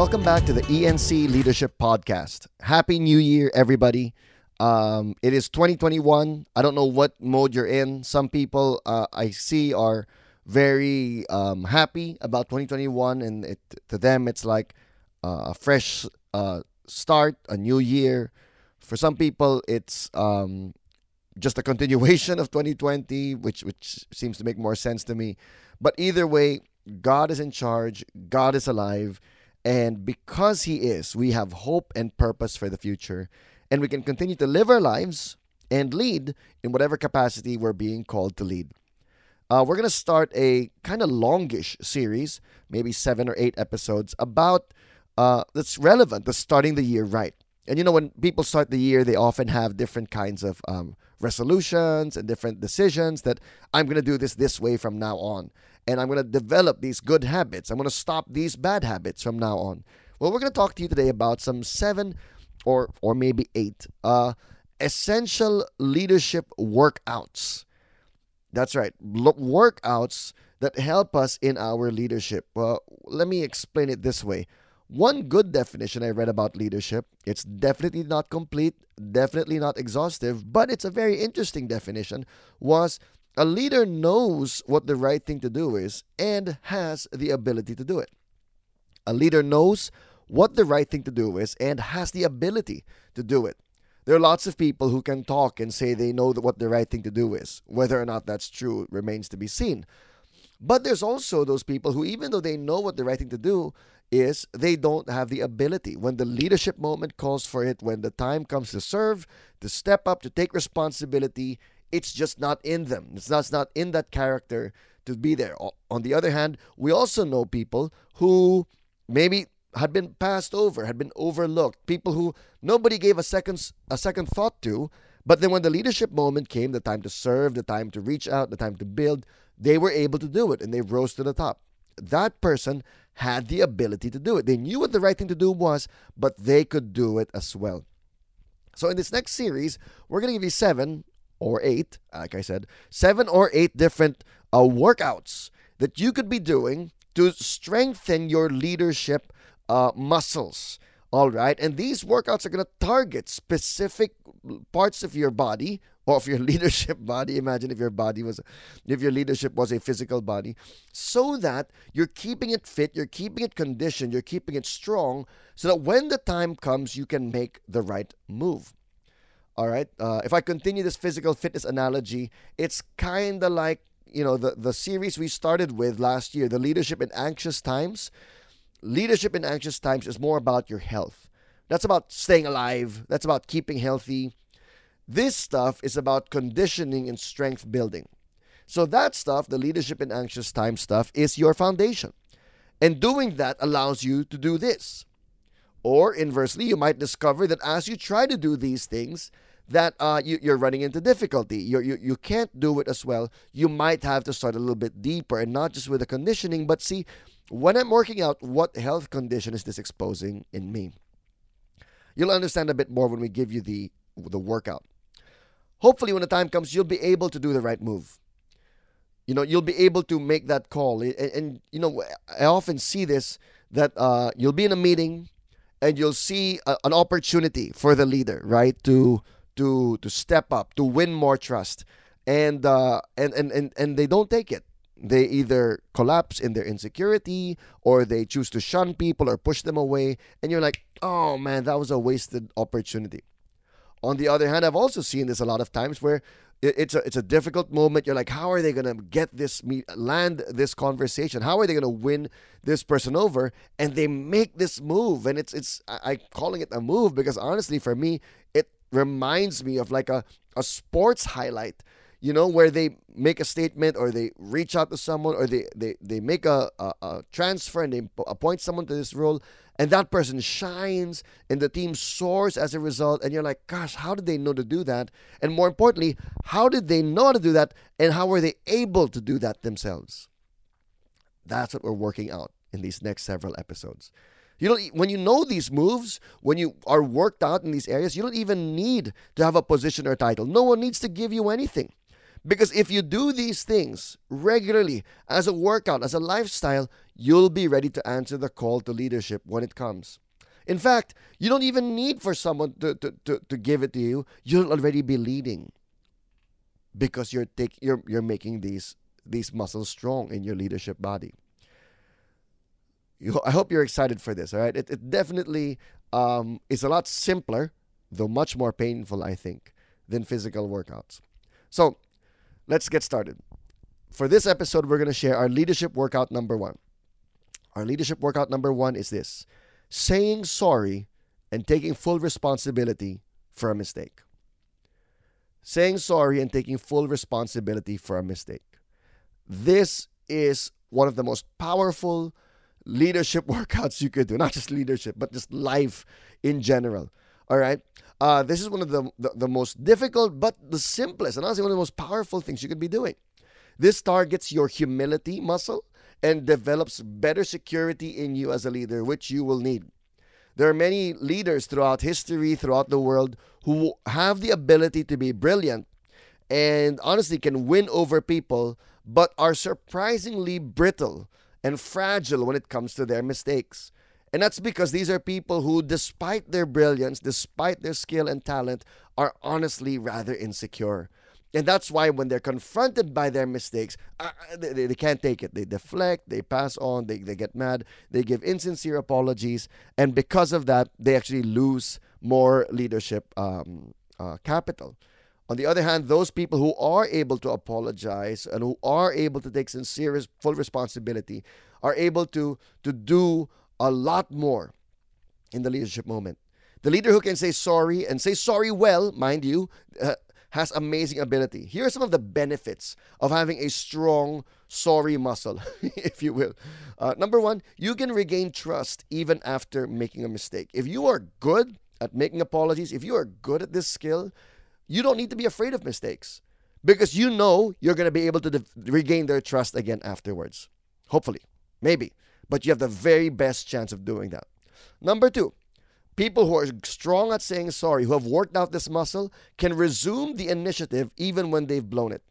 Welcome back to the ENC Leadership Podcast. Happy New Year, everybody. Um, it is 2021. I don't know what mode you're in. Some people uh, I see are very um, happy about 2021, and it, to them, it's like uh, a fresh uh, start, a new year. For some people, it's um, just a continuation of 2020, which which seems to make more sense to me. But either way, God is in charge. God is alive. And because He is, we have hope and purpose for the future. And we can continue to live our lives and lead in whatever capacity we're being called to lead. Uh, we're going to start a kind of longish series, maybe seven or eight episodes, about uh, that's relevant to starting the year right. And you know, when people start the year, they often have different kinds of um, resolutions and different decisions that I'm going to do this this way from now on. And I'm going to develop these good habits. I'm going to stop these bad habits from now on. Well, we're going to talk to you today about some seven or, or maybe eight uh, essential leadership workouts. That's right, workouts that help us in our leadership. Well, let me explain it this way. One good definition I read about leadership, it's definitely not complete, definitely not exhaustive, but it's a very interesting definition, was a leader knows what the right thing to do is and has the ability to do it. A leader knows what the right thing to do is and has the ability to do it. There are lots of people who can talk and say they know what the right thing to do is. Whether or not that's true remains to be seen. But there's also those people who, even though they know what the right thing to do, is they don't have the ability. When the leadership moment calls for it, when the time comes to serve, to step up, to take responsibility, it's just not in them. It's not, it's not in that character to be there. On the other hand, we also know people who maybe had been passed over, had been overlooked, people who nobody gave a second a second thought to, but then when the leadership moment came, the time to serve, the time to reach out, the time to build, they were able to do it and they rose to the top. That person had the ability to do it. They knew what the right thing to do was, but they could do it as well. So, in this next series, we're going to give you seven or eight, like I said, seven or eight different uh, workouts that you could be doing to strengthen your leadership uh, muscles. All right. And these workouts are going to target specific parts of your body or of your leadership body. Imagine if your body was, if your leadership was a physical body, so that you're keeping it fit, you're keeping it conditioned, you're keeping it strong, so that when the time comes, you can make the right move. All right. Uh, if I continue this physical fitness analogy, it's kind of like you know the the series we started with last year, the leadership in anxious times. Leadership in anxious times is more about your health. That's about staying alive. That's about keeping healthy. This stuff is about conditioning and strength building. So, that stuff, the leadership in anxious time stuff, is your foundation. And doing that allows you to do this. Or inversely, you might discover that as you try to do these things, that uh, you, are running into difficulty. You're, you you can't do it as well. You might have to start a little bit deeper and not just with the conditioning, but see, when I'm working out, what health condition is this exposing in me? You'll understand a bit more when we give you the the workout. Hopefully, when the time comes, you'll be able to do the right move. You know, you'll be able to make that call. And, and you know, I often see this that uh, you'll be in a meeting and you'll see a, an opportunity for the leader, right, to to to step up, to win more trust, and uh, and and and and they don't take it. They either collapse in their insecurity or they choose to shun people or push them away, and you're like, oh man, that was a wasted opportunity. On the other hand, I've also seen this a lot of times where it's a it's a difficult moment. You're like, how are they gonna get this meet land this conversation? How are they gonna win this person over? And they make this move, and it's it's I, I calling it a move because honestly, for me, it reminds me of like a a sports highlight you know, where they make a statement or they reach out to someone or they, they, they make a, a, a transfer and they appoint someone to this role and that person shines and the team soars as a result and you're like gosh how did they know to do that? And more importantly how did they know how to do that and how were they able to do that themselves? That's what we're working out in these next several episodes you don't when you know these moves, when you are worked out in these areas, you don't even need to have a position or title. No one needs to give you anything Because if you do these things regularly as a workout, as a lifestyle, you'll be ready to answer the call to leadership when it comes. In fact, you don't even need for someone to, to, to, to give it to you. You'll already be leading because you're take, you're you're making these these muscles strong in your leadership body. You, I hope you're excited for this. All right, it, it definitely um, is a lot simpler, though much more painful, I think, than physical workouts. So let's get started. For this episode, we're going to share our leadership workout number one. Our leadership workout number one is this saying sorry and taking full responsibility for a mistake. Saying sorry and taking full responsibility for a mistake. This is one of the most powerful leadership workouts you could do. Not just leadership, but just life in general. All right. Uh, this is one of the, the, the most difficult, but the simplest, and honestly, one of the most powerful things you could be doing. This targets your humility muscle and develops better security in you as a leader, which you will need. There are many leaders throughout history, throughout the world, who have the ability to be brilliant and honestly can win over people, but are surprisingly brittle and fragile when it comes to their mistakes. And that's because these are people who, despite their brilliance, despite their skill and talent, are honestly rather insecure. And that's why when they're confronted by their mistakes, uh, uh they, they can't take it. They deflect, they pass on, they, they get mad, they give insincere apologies. And because of that, they actually lose more leadership um, uh, capital. On the other hand, those people who are able to apologize and who are able to take sincere, full responsibility are able to, to do a lot more in the leadership moment. The leader who can say sorry and say sorry well, mind you, uh, has amazing ability. Here are some of the benefits of having a strong sorry muscle, if you will. Uh, number one, you can regain trust even after making a mistake. If you are good at making apologies, if you are good at this skill, you don't need to be afraid of mistakes because you know you're going to be able to de- regain their trust again afterwards. Hopefully, maybe, but you have the very best chance of doing that. Number two, people who are strong at saying sorry, who have worked out this muscle, can resume the initiative even when they've blown it.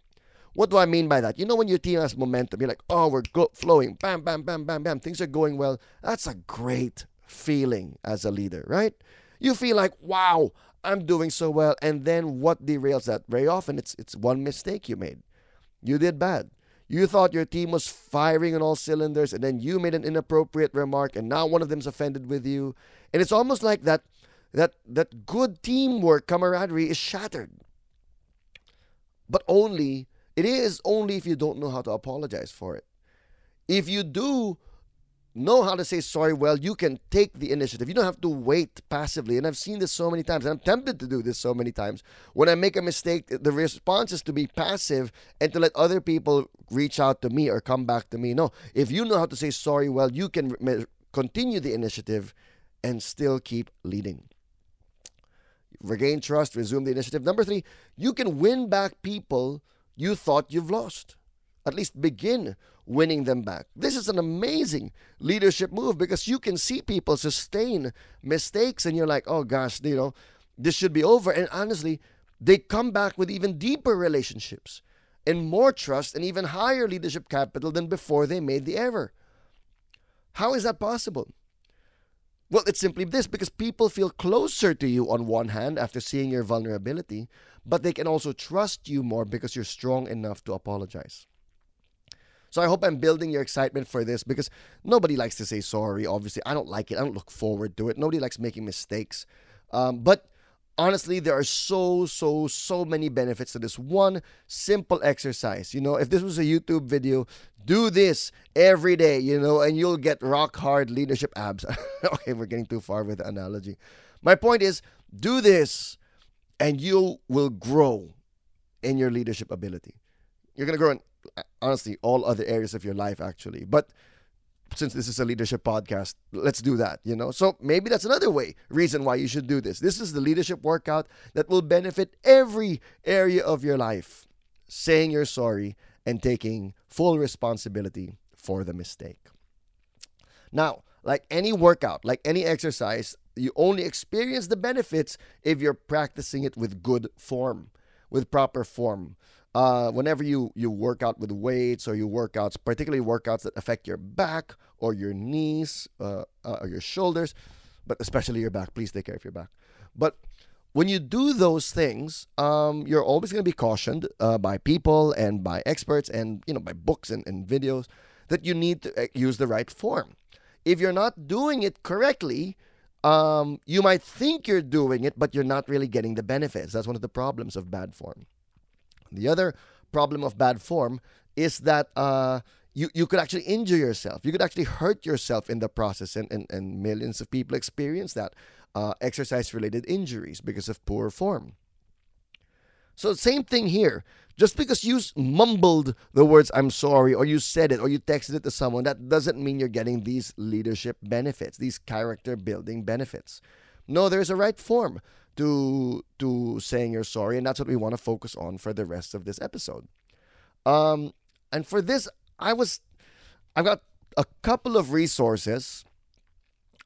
What do I mean by that? You know, when your team has momentum, you're like, oh, we're go- flowing, bam, bam, bam, bam, bam, things are going well. That's a great feeling as a leader, right? You feel like, wow, I'm doing so well. And then what derails that? Very often it's it's one mistake you made. You did bad. You thought your team was firing on all cylinders, and then you made an inappropriate remark, and now one of them's offended with you. And it's almost like that that that good teamwork camaraderie is shattered. But only it is only if you don't know how to apologize for it. If you do know how to say sorry well, you can take the initiative. You don't have to wait passively. And I've seen this so many times. And I'm tempted to do this so many times. When I make a mistake, the response is to be passive and to let other people reach out to me or come back to me. No, if you know how to say sorry well, you can continue the initiative and still keep leading. Regain trust, resume the initiative. Number three, you can win back people you thought you've lost. At least begin winning them back. This is an amazing leadership move because you can see people sustain mistakes and you're like, oh gosh, you know, this should be over. And honestly, they come back with even deeper relationships and more trust and even higher leadership capital than before they made the error. How is that possible? Well, it's simply this because people feel closer to you on one hand after seeing your vulnerability, but they can also trust you more because you're strong enough to apologize. So I hope I'm building your excitement for this because nobody likes to say sorry. Obviously, I don't like it. I don't look forward to it. Nobody likes making mistakes. Um, but honestly, there are so, so, so many benefits to this one simple exercise. You know, if this was a YouTube video, do this every day, you know, and you'll get rock hard leadership abs. okay, we're getting too far with the analogy. My point is, do this and you will grow in your leadership ability. You're going to grow in uh, honestly all other areas of your life actually. But since this is a leadership podcast let's do that you know? So maybe that's another way reason why you should do this. This is the leadership workout that will benefit every area of your life. Saying you're sorry and taking full responsibility for the mistake. Now like any workout like any exercise you only experience the benefits if you're practicing it with good form with proper form uh, whenever you you work out with weights or you workouts, particularly workouts that affect your back or your knees uh, uh, or your shoulders, but especially your back. Please take care of your back. But when you do those things, um, you're always going to be cautioned uh, by people and by experts and you know by books and, and videos that you need to uh, use the right form. If you're not doing it correctly, um, you might think you're doing it, but you're not really getting the benefits. That's one of the problems of bad form. The other problem of bad form is that uh, you, you could actually injure yourself. You could actually hurt yourself in the process, and, and, and millions of people experience that uh, exercise related injuries because of poor form. So, same thing here. Just because you mumbled the words I'm sorry, or you said it, or you texted it to someone, that doesn't mean you're getting these leadership benefits, these character building benefits. No, there's a right form to to saying you're sorry, and that's what we want to focus on for the rest of this episode. Um, and for this, I was I've got a couple of resources.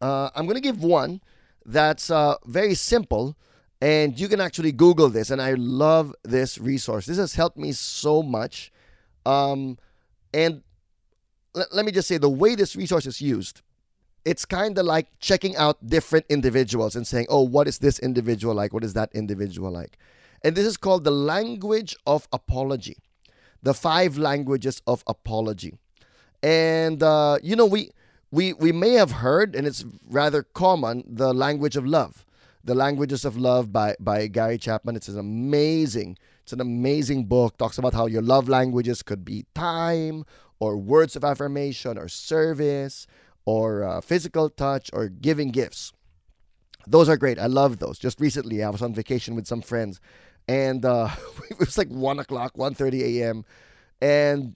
Uh, I'm gonna give one that's uh, very simple, and you can actually Google this. And I love this resource. This has helped me so much. Um, and l- let me just say the way this resource is used it's kind of like checking out different individuals and saying, oh, what is this individual like? What is that individual like? And this is called the language of apology, the five languages of apology. And, uh, you know, we, we, we may have heard, and it's rather common, the language of love. The Languages of Love by, by Gary Chapman. It's an amazing, it's an amazing book. Talks about how your love languages could be time or words of affirmation or service or uh, physical touch or giving gifts. Those are great. I love those. Just recently, I was on vacation with some friends, and uh, it was like one o'clock, 1.30 a.m. And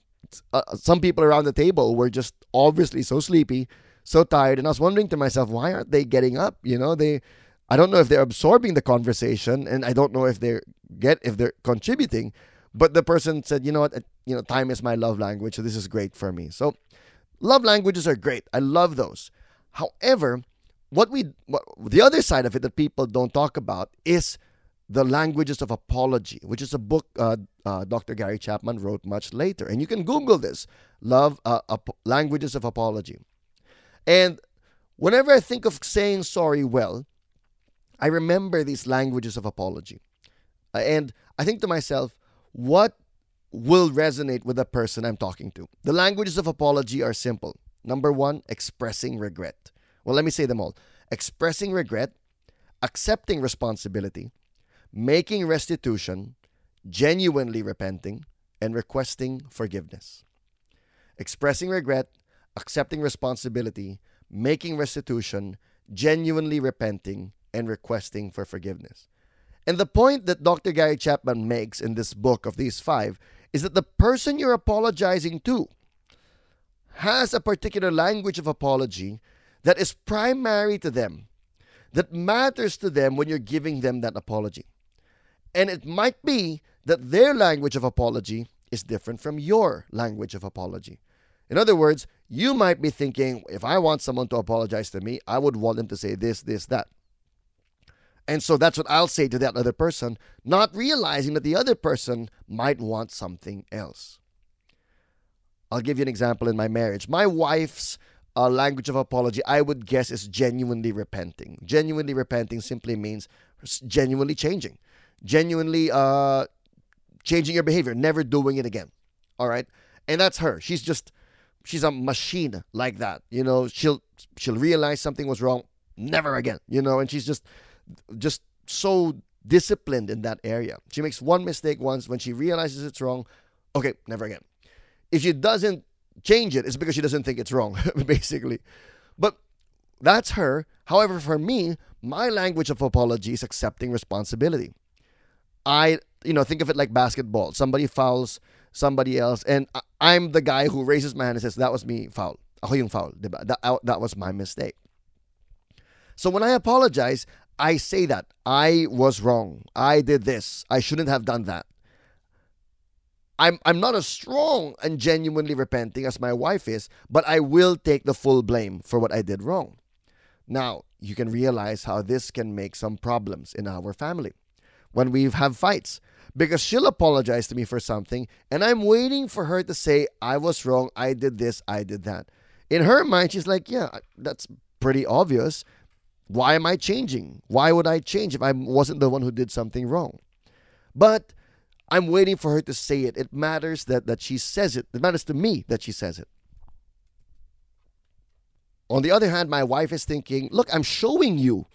uh, some people around the table were just obviously so sleepy, so tired, and I was wondering to myself, why aren't they getting up? You know, they. I don't know if they're absorbing the conversation, and I don't know if they're get if they're contributing. But the person said, you know what, you know, time is my love language, so this is great for me. So Love languages are great. I love those. However, what we what, the other side of it that people don't talk about is the languages of apology, which is a book uh, uh, Dr. Gary Chapman wrote much later, and you can Google this: "Love uh, ap- Languages of Apology." And whenever I think of saying sorry well, I remember these languages of apology, and I think to myself, what will resonate with the person I'm talking to. The languages of apology are simple. Number one, expressing regret. Well, let me say them all expressing regret, accepting responsibility, making restitution, genuinely repenting, and requesting forgiveness. Expressing regret, accepting responsibility, making restitution, genuinely repenting, and requesting for forgiveness. And the point that Dr. Gary Chapman makes in this book of these five is that the person you're apologizing to has a particular language of apology that is primary to them, that matters to them when you're giving them that apology. And it might be that their language of apology is different from your language of apology. In other words, you might be thinking, if I want someone to apologize to me, I would want them to say this, this, that. And so that's what I'll say to that other person, not realizing that the other person might want something else. I'll give you an example in my marriage. My wife's uh, language of apology, I would guess, is genuinely repenting. Genuinely repenting simply means genuinely changing, genuinely uh, changing your behavior, never doing it again. All right, and that's her. She's just she's a machine like that. You know, she'll she'll realize something was wrong, never again. You know, and she's just just so disciplined in that area. She makes one mistake once when she realizes it's wrong. Okay, never again. If she doesn't change it, it's because she doesn't think it's wrong, basically. But that's her. However, for me, my language of apology is accepting responsibility. I, you know, think of it like basketball. Somebody fouls somebody else, and I'm the guy who raises my hand and says, "That was me, foul. Ako yung foul? That, that was my mistake." So when I apologize, I say that. I was wrong. I did this. I shouldn't have done that. I'm I'm not as strong and genuinely repenting as my wife is, but I will take the full blame for what I did wrong. Now, you can realize how this can make some problems in our family. when we have fights because she'll apologize to me for something and I'm waiting for her to say, I was wrong, I did this, I did that. In her mind, she's like, yeah, that's pretty obvious. Why am I changing? Why would I change if I wasn't the one who did something wrong? But I'm waiting for her to say it. It matters that, that she says it. It matters to me that she says it. On the other hand, my wife is thinking, look, I'm showing you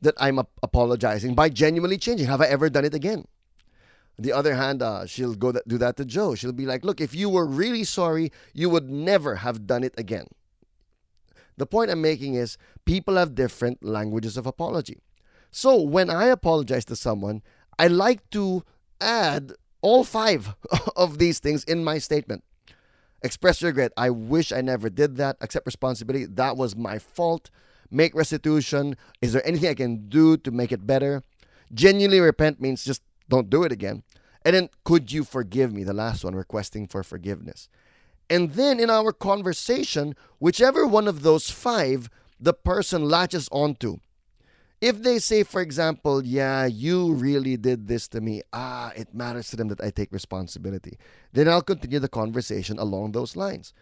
that I'm apologizing by genuinely changing. Have I ever done it again? the other hand, uh, she'll go th- do that to Joe. She'll be like, look, if you were really sorry, you would never have done it again. The point I'm making is people have different languages of apology. So when I apologize to someone, I like to add all five of these things in my statement. Express regret. I wish I never did that. Accept responsibility. That was my fault. Make restitution. Is there anything I can do to make it better? Genuinely repent means just don't do it again. And then, could you forgive me? The last one, requesting for forgiveness. And then in our conversation, whichever one of those five the person latches onto, if they say, for example, yeah, you really did this to me, ah, it matters to them that I take responsibility, then I'll continue the conversation along those lines.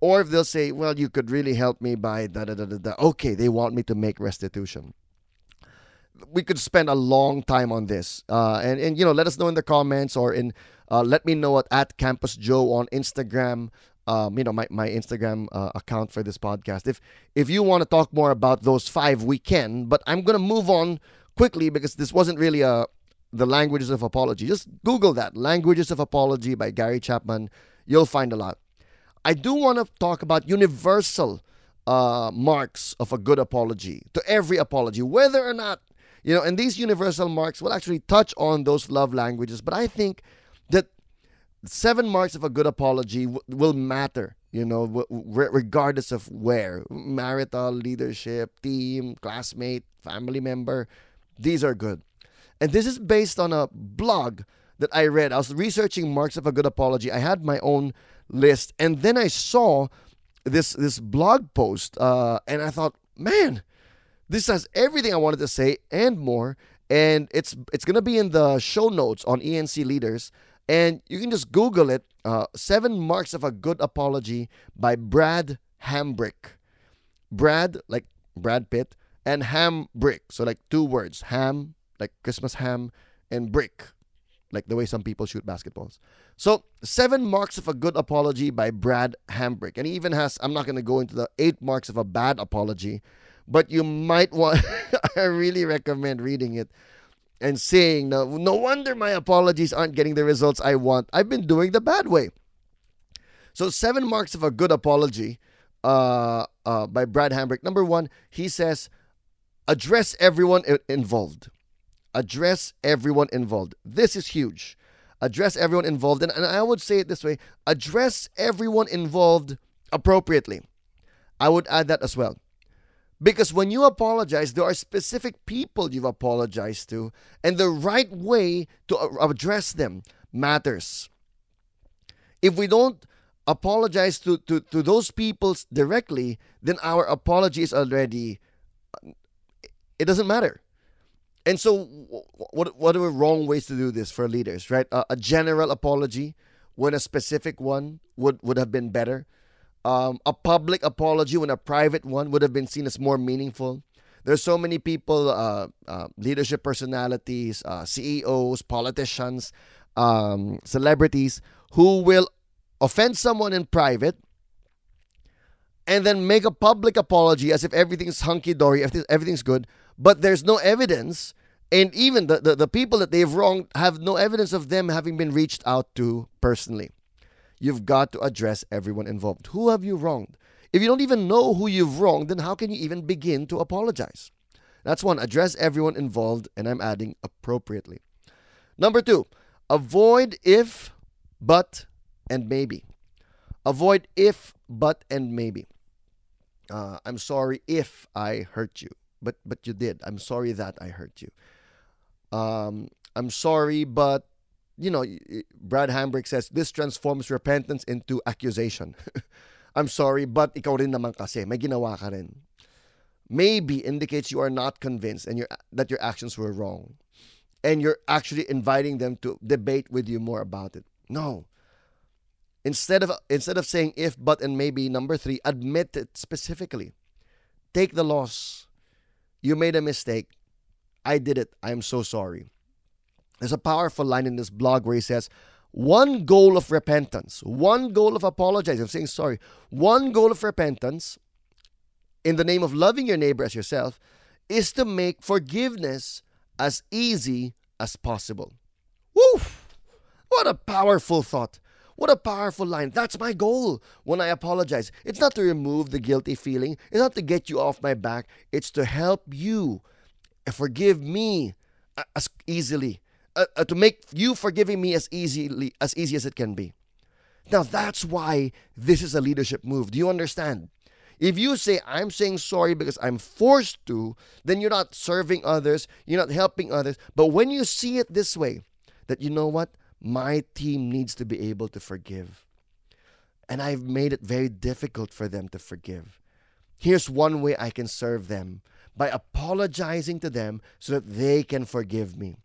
Or if they'll say, well, you could really help me by da da da da da, okay, they want me to make restitution. We could spend a long time on this. Uh, and, and, you know, let us know in the comments or in, uh, let me know at, at Campus Joe on Instagram um, you know my, my Instagram uh, account for this podcast. If if you want to talk more about those five, we can. But I'm gonna move on quickly because this wasn't really a the languages of apology. Just Google that languages of apology by Gary Chapman. You'll find a lot. I do want to talk about universal uh, marks of a good apology to every apology, whether or not you know. And these universal marks will actually touch on those love languages. But I think that seven marks of a good apology w- will matter you know w- regardless of where marital leadership team classmate family member these are good and this is based on a blog that i read i was researching marks of a good apology i had my own list and then i saw this this blog post uh, and i thought man this has everything i wanted to say and more and it's it's gonna be in the show notes on enc leaders and you can just Google it uh, Seven Marks of a Good Apology by Brad Hambrick. Brad, like Brad Pitt, and Ham Brick. So, like two words ham, like Christmas ham, and brick, like the way some people shoot basketballs. So, Seven Marks of a Good Apology by Brad Hambrick. And he even has, I'm not going to go into the eight marks of a bad apology, but you might want, I really recommend reading it and saying, no, no wonder my apologies aren't getting the results I want. I've been doing the bad way. So, seven marks of a good apology uh, uh, by Brad Hambrick. Number one, he says, address everyone involved. Address everyone involved. This is huge. Address everyone involved. And, and I would say it this way address everyone involved appropriately. I would add that as well. Because when you apologize, there are specific people you've apologized to, and the right way to address them matters. If we don't apologize to, to, to those people directly, then our apology is already, it doesn't matter. And so, what, what are wrong ways to do this for leaders, right? Uh, a general apology when a specific one would, would have been better um, a public apology when a private one would have been seen as more meaningful. There's so many people, uh, uh, leadership personalities, uh, CEOs, politicians, um, celebrities who will offend someone in private and then make a public apology as if everything's hunky dory, everything's good, but there's no evidence. And even the, the, the people that they've wronged have no evidence of them having been reached out to personally. You've got to address everyone involved. Who have you wronged? If you don't even know who you've wronged, then how can you even begin to apologize? That's one, address everyone involved, and I'm adding appropriately. Number two, avoid if, but, and maybe. Avoid if, but, and maybe. Uh, I'm sorry if I hurt you, but but you did. I'm sorry that I hurt you. Um, I'm sorry, but you know, Brad Hambrick says, this transforms repentance into accusation. I'm sorry, but ikaw rin naman kasi, may ginawa ka rin. Maybe indicates you are not convinced and that your actions were wrong. and you're actually inviting them to debate with you more about it. No. Instead of instead of saying if, but, and maybe number three, admit it specifically. Take the loss. You made a mistake. I did it. I'm so sorry. There's a powerful line in this blog where he says, one goal of repentance, one goal of apologizing, of saying sorry, one goal of repentance in the name of loving your neighbor as yourself is to make forgiveness as easy as possible. Woo! What a powerful thought. What a powerful line. That's my goal when I apologize. It's not to remove the guilty feeling, it's not to get you off my back, it's to help you forgive me as easily, uh, uh, to make you forgiving me as easily as easy as it can be. Now that's why this is a leadership move. Do you understand? If you say, I'm saying sorry because I'm forced to, then you're not serving others, you're not helping others. But when you see it this way, that you know what? My team needs to be able to forgive. And I've made it very difficult for them to forgive. Here's one way I can serve them by apologizing to them so that they can forgive me.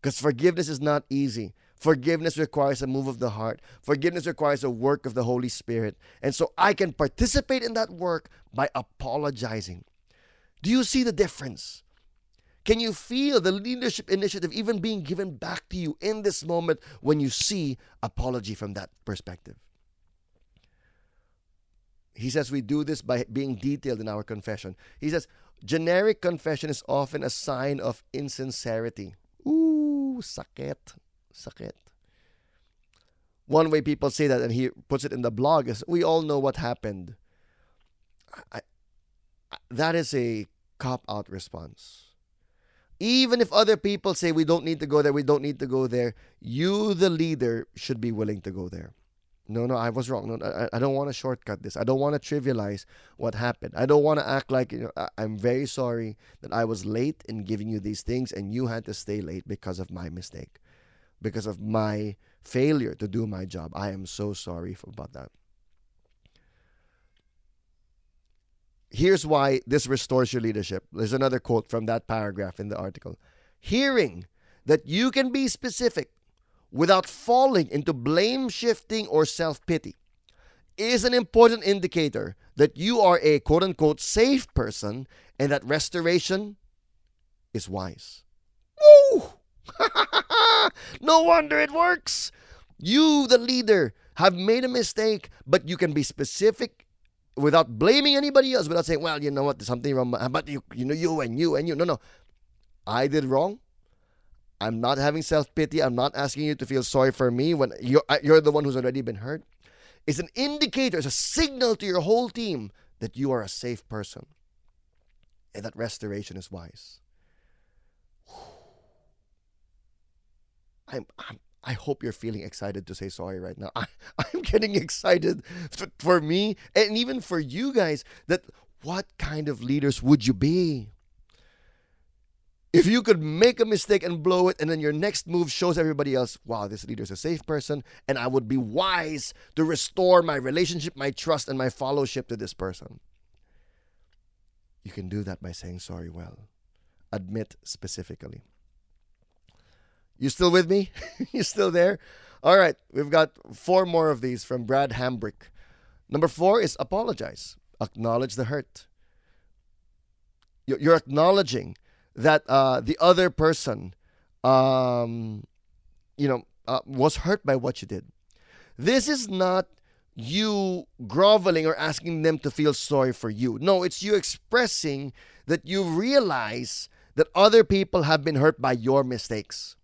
Because forgiveness is not easy. Forgiveness requires a move of the heart. Forgiveness requires a work of the Holy Spirit. And so I can participate in that work by apologizing. Do you see the difference? Can you feel the leadership initiative even being given back to you in this moment when you see apology from that perspective? He says we do this by being detailed in our confession. He says generic confession is often a sign of insincerity. Sakit sakit. One way people say that, and he puts it in the blog, is we all know what happened. I, I, that is a cop out response. Even if other people say we don't need to go there, we don't need to go there, you, the leader, should be willing to go there. No, no, I was wrong. No, I, I don't want to shortcut this. I don't want to trivialize what happened. I don't want to act like you know. I, I'm very sorry that I was late in giving you these things, and you had to stay late because of my mistake because of my failure to do my job. I am so sorry about that. Here's why this restores your leadership. There's another quote from that paragraph in the article. Hearing that you can be specific without falling into blame shifting or self pity is an important indicator that you are a quote unquote safe person and that restoration is wise. Woo! no wonder it works. You, the leader, have made a mistake, but you can be specific without blaming anybody else, without saying, well, you know what, there's something wrong, but you, you know, you and you and you. No, no. I did wrong. I'm not having self pity. I'm not asking you to feel sorry for me when you're, you're the one who's already been hurt. It's an indicator, it's a signal to your whole team that you are a safe person and that restoration is wise. I'm, I'm I hope you're feeling excited to say sorry right now. I, I'm getting excited for me and even for you guys that what kind of leaders would you be? If you could make a mistake and blow it, and then your next move shows everybody else, wow, this leader is a safe person, and I would be wise to restore my relationship, my trust, and my fellowship to this person. You can do that by saying sorry well. Admit specifically. You still with me? you still there? All right, we've got four more of these from Brad Hambrick. Number four is apologize. Acknowledge the hurt. You're acknowledging that uh, the other person, um, you know, uh, was hurt by what you did. This is not you groveling or asking them to feel sorry for you. No, it's you expressing that you realize that other people have been hurt by your mistakes.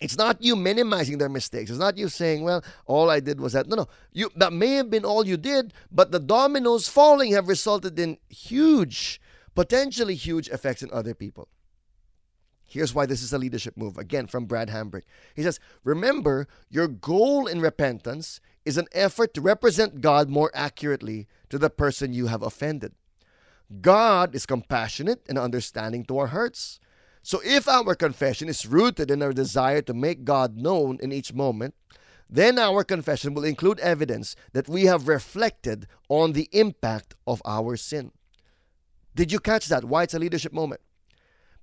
It's not you minimizing their mistakes. It's not you saying, well, all I did was that. No, no. You that may have been all you did, but the dominoes falling have resulted in huge, potentially huge effects in other people. Here's why this is a leadership move. Again, from Brad Hambrick. He says, Remember, your goal in repentance is an effort to represent God more accurately to the person you have offended. God is compassionate and understanding to our hurts. So if our confession is rooted in our desire to make God known in each moment, then our confession will include evidence that we have reflected on the impact of our sin. Did you catch that? Why it's a leadership moment?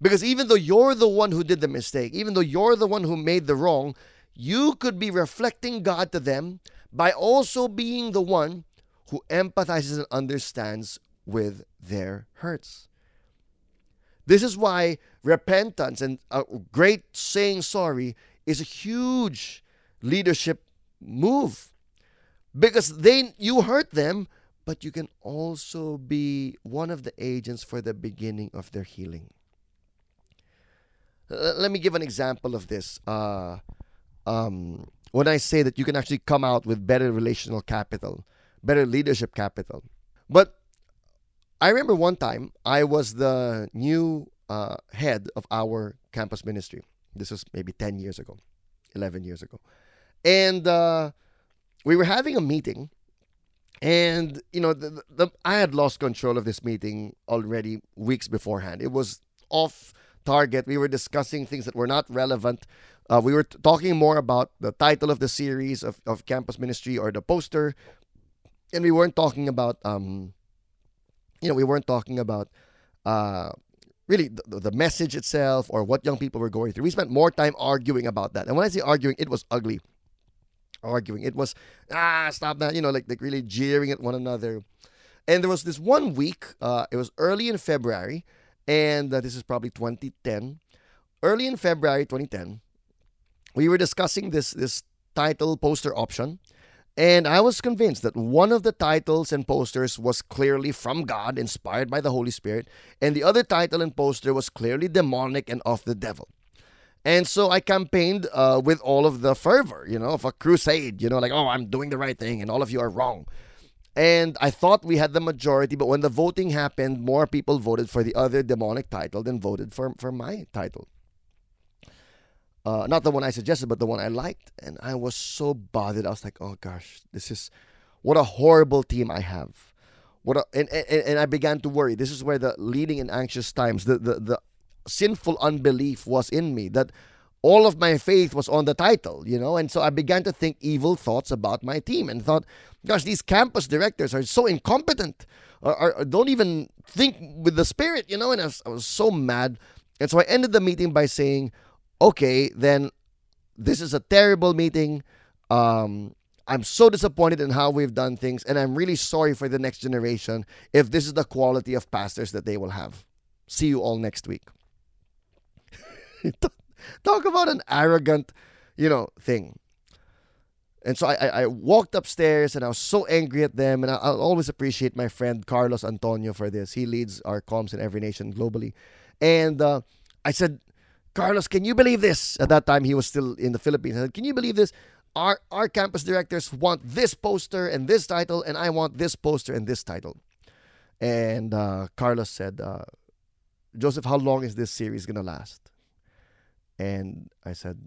Because even though you're the one who did the mistake, even though you're the one who made the wrong, you could be reflecting God to them by also being the one who empathizes and understands with their hurts. This is why repentance and a great saying sorry is a huge leadership move because they you hurt them but you can also be one of the agents for the beginning of their healing. Let me give an example of this uh, um, when i say that you can actually come out with better relational capital better leadership capital. But i remember one time i was the new uh, head of our campus ministry. This was maybe 10 years ago 11 years ago. And uh, we were having a meeting and you know the, the, i had lost control of this meeting already weeks beforehand. It was off target. We were discussing things that were not relevant. Uh, we were t- talking more about the title of the series of, of campus ministry or the poster. And we weren't talking about um you know we weren't talking about uh really the, the message itself or what young people were going through. We spent more time arguing about that. And when i say arguing it was ugly arguing. It was ah stop that you know like like really jeering at one another. And there was this one week. Uh, it was early in February, and uh, this is probably 2010. Early in February 2010, we were discussing this this title poster option. And I was convinced that one of the titles and posters was clearly from God, inspired by the Holy Spirit, and the other title and poster was clearly demonic and of the devil. And so I campaigned uh, with all of the fervor, you know, of a crusade, you know, like, oh, I'm doing the right thing and all of you are wrong. And I thought we had the majority, but when the voting happened, more people voted for the other demonic title than voted for, for my title. Uh, not the one I suggested, but the one I liked. And I was so bothered. I was like, oh gosh, this is what a horrible team I have. What a, and, and, and I began to worry. This is where the leading in anxious times, the, the, the sinful unbelief was in me that all of my faith was on the title, you know, and so I began to think evil thoughts about my team and thought, gosh, these campus directors are so incompetent, or, or don't even think with the spirit, you know, and I was, I was so mad. And so I ended the meeting by saying, okay, then this is a terrible meeting. Um, I'm so disappointed in how we've done things, and I'm really sorry for the next generation if this is the quality of pastors that they will have. See you all next week. Talk about an arrogant, you know, thing. And so I, I, I, walked upstairs and I was so angry at them. And I, will always appreciate my friend Carlos Antonio for this. He leads our comms in every nation globally. And uh, I said, Carlos, can you believe this? At that time, he was still in the Philippines. I said, Can you believe this? Our, our campus directors want this poster and this title, and I want this poster and this title. And uh, Carlos said, uh, Joseph, how long is this series going to last? And I said,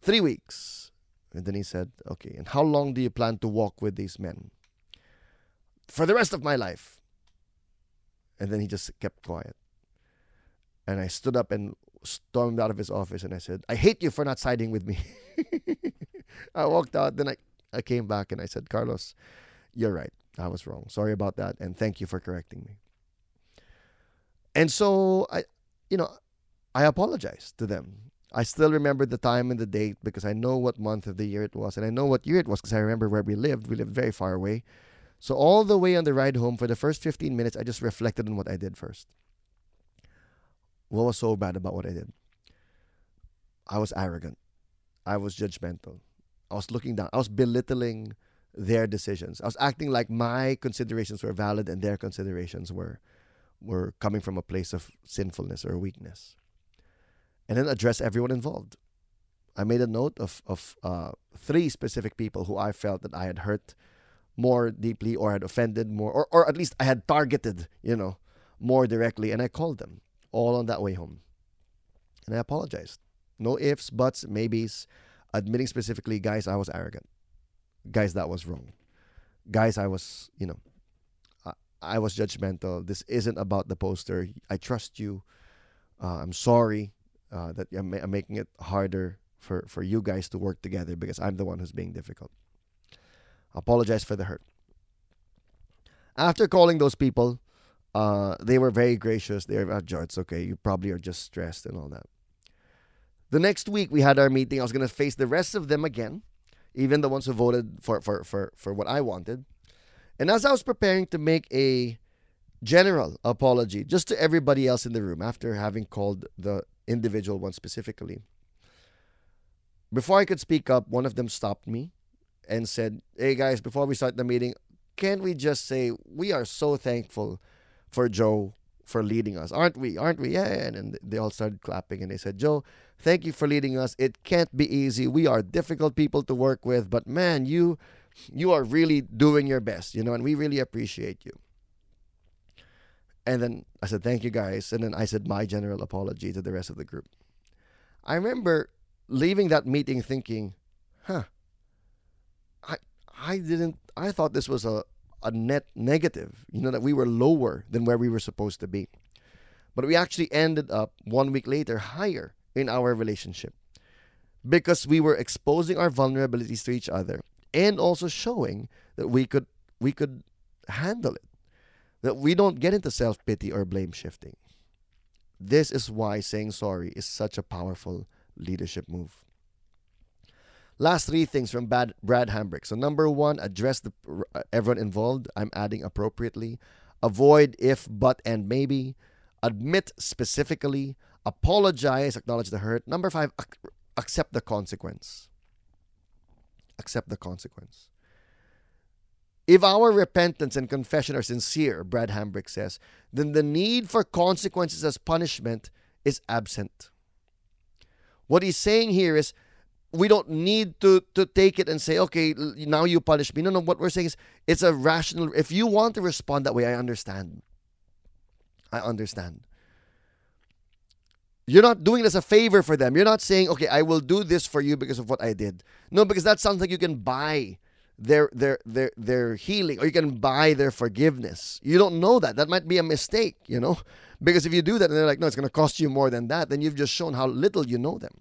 Three weeks. And then he said, Okay, and how long do you plan to walk with these men? For the rest of my life. And then he just kept quiet. And I stood up and stormed out of his office and I said, I hate you for not siding with me. I walked out, then I, I came back and I said, Carlos, you're right. I was wrong. Sorry about that. And thank you for correcting me. And so I, you know, I apologized to them. I still remember the time and the date because I know what month of the year it was, and I know what year it was because I remember where we lived. We lived very far away. So, all the way on the ride home, for the first 15 minutes, I just reflected on what I did first. What was so bad about what I did? I was arrogant. I was judgmental. I was looking down. I was belittling their decisions. I was acting like my considerations were valid and their considerations were were coming from a place of sinfulness or weakness and then address everyone involved. I made a note of of uh, three specific people who I felt that I had hurt more deeply or had offended more, or or at least I had targeted, you know, more directly, and I called them all on that way home, and I apologized. No ifs, buts, maybes, admitting specifically, guys, I was arrogant. Guys, that was wrong. Guys, I was, you know, I, I was judgmental. This isn't about the poster. I trust you. Uh, I'm sorry uh, that I'm, I'm making it harder for, for you guys to work together because I'm the one who's being difficult. Apologize for the hurt. After calling those people, Uh, they were very gracious. They were, oh, it's okay. You probably are just stressed and all that. The next week we had our meeting. I was going to face the rest of them again, even the ones who voted for, for, for, for what I wanted. And as I was preparing to make a general apology just to everybody else in the room after having called the individual one specifically, before I could speak up, one of them stopped me and said, Hey guys, before we start the meeting, can't we just say we are so thankful for Joe for leading us, aren't we? Aren't we? Yeah. And they all started clapping and they said, Joe, thank you for leading us. It can't be easy. We are difficult people to work with, but man, you you are really doing your best, you know, and we really appreciate you. And then I said, thank you guys. And then I said my general apology to the rest of the group. I remember leaving that meeting thinking, huh, I I didn't I thought this was a a net negative, you know, that we were lower than where we were supposed to be. But we actually ended up one week later higher in our relationship because we were exposing our vulnerabilities to each other and also showing that we could we could handle it. That we don't get into self-pity or blame shifting. This is why saying sorry is such a powerful leadership move. Last three things from Brad, Brad Hambrick. So number one, address the uh, everyone involved. I'm adding appropriately. Avoid if, but, and maybe. Admit specifically. Apologize. Acknowledge the hurt. Number five, ac- accept the consequence. Accept the consequence. If our repentance and confession are sincere, Brad Hambrick says, then the need for consequences as punishment is absent. What he's saying here is we don't need to to take it and say, okay, now you punish me. No, no. What we're saying is it's a rational. If you want to respond that way, I understand. I understand. You're not doing this a favor for them. You're not saying, okay, I will do this for you because of what I did. No, because that sounds like you can buy their their their their healing or you can buy their forgiveness. You don't know that. That might be a mistake, you know? Because if you do that and they're like, no, it's going to cost you more than that, then you've just shown how little you know them.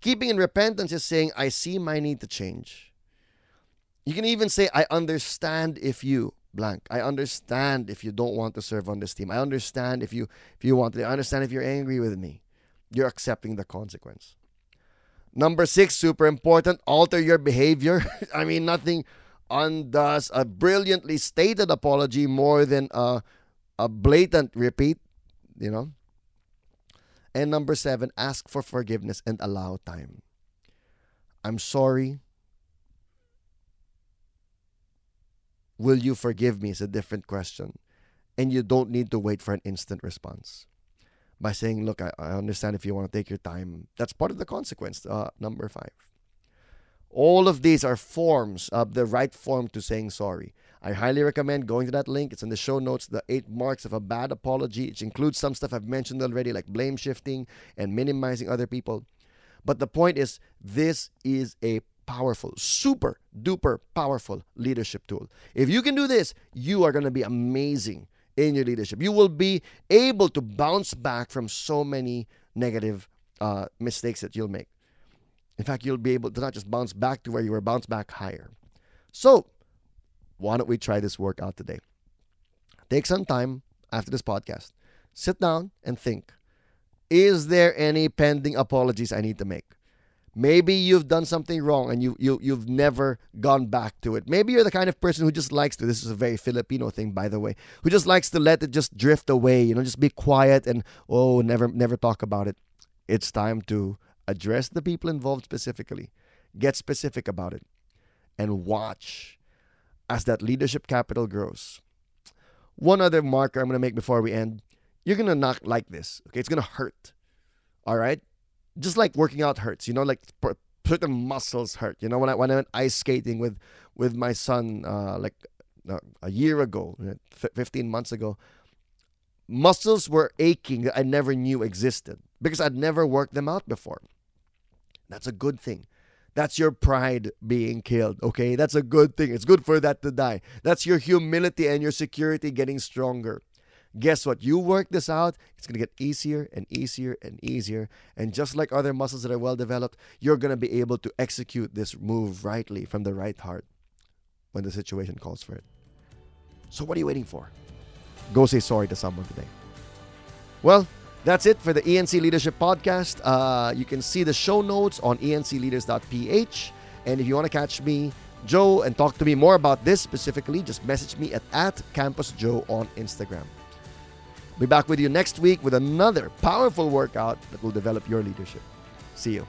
Keeping in repentance is saying, I see my need to change. You can even say, I understand if you blank. I understand if you don't want to serve on this team. I understand if you if you want to. I understand if you're angry with me. You're accepting the consequence. Number six, super important, alter your behavior. I mean, nothing undoes a brilliantly stated apology more than a a blatant repeat, you know. And number seven, ask for forgiveness and allow time. I'm sorry. Will you forgive me? is a different question. And you don't need to wait for an instant response. By saying, look, I, I understand if you want to take your time. That's part of the consequence. Uh, number five. All of these are forms of the right form to saying sorry. I highly recommend going to that link. It's in the show notes, the eight marks of a bad apology, which includes some stuff I've mentioned already, like blame shifting and minimizing other people. But the point is, this is a powerful, super duper powerful leadership tool. If you can do this, you are going to be amazing in your leadership. You will be able to bounce back from so many negative uh, mistakes that you'll make. In fact, you'll be able to not just bounce back to where you were, bounce back higher. So, why don't we try this workout today? Take some time after this podcast, sit down and think Is there any pending apologies I need to make? Maybe you've done something wrong and you, you, you've never gone back to it. Maybe you're the kind of person who just likes to, this is a very Filipino thing, by the way, who just likes to let it just drift away, you know, just be quiet and, oh, never, never talk about it. It's time to address the people involved specifically, get specific about it, and watch as that leadership capital grows. One other marker I'm going to make before we end you're going to not like this. Okay. It's going to hurt. All right. Just like working out hurts, you know, like certain muscles hurt. You know, when I, when I went ice skating with, with my son, uh, like uh, a year ago, 15 months ago, muscles were aching that I never knew existed because I'd never worked them out before. That's a good thing. That's your pride being killed, okay? That's a good thing. It's good for that to die. That's your humility and your security getting stronger. Guess what? You work this out, it's going to get easier and easier and easier. And just like other muscles that are well developed, you're going to be able to execute this move rightly from the right heart when the situation calls for it. So, what are you waiting for? Go say sorry to someone today. Well, that's it for the ENC Leadership Podcast. Uh, you can see the show notes on encleaders.ph. And if you want to catch me, Joe, and talk to me more about this specifically, just message me at, at Campus Joe on Instagram. Be back with you next week with another powerful workout that will develop your leadership. See you.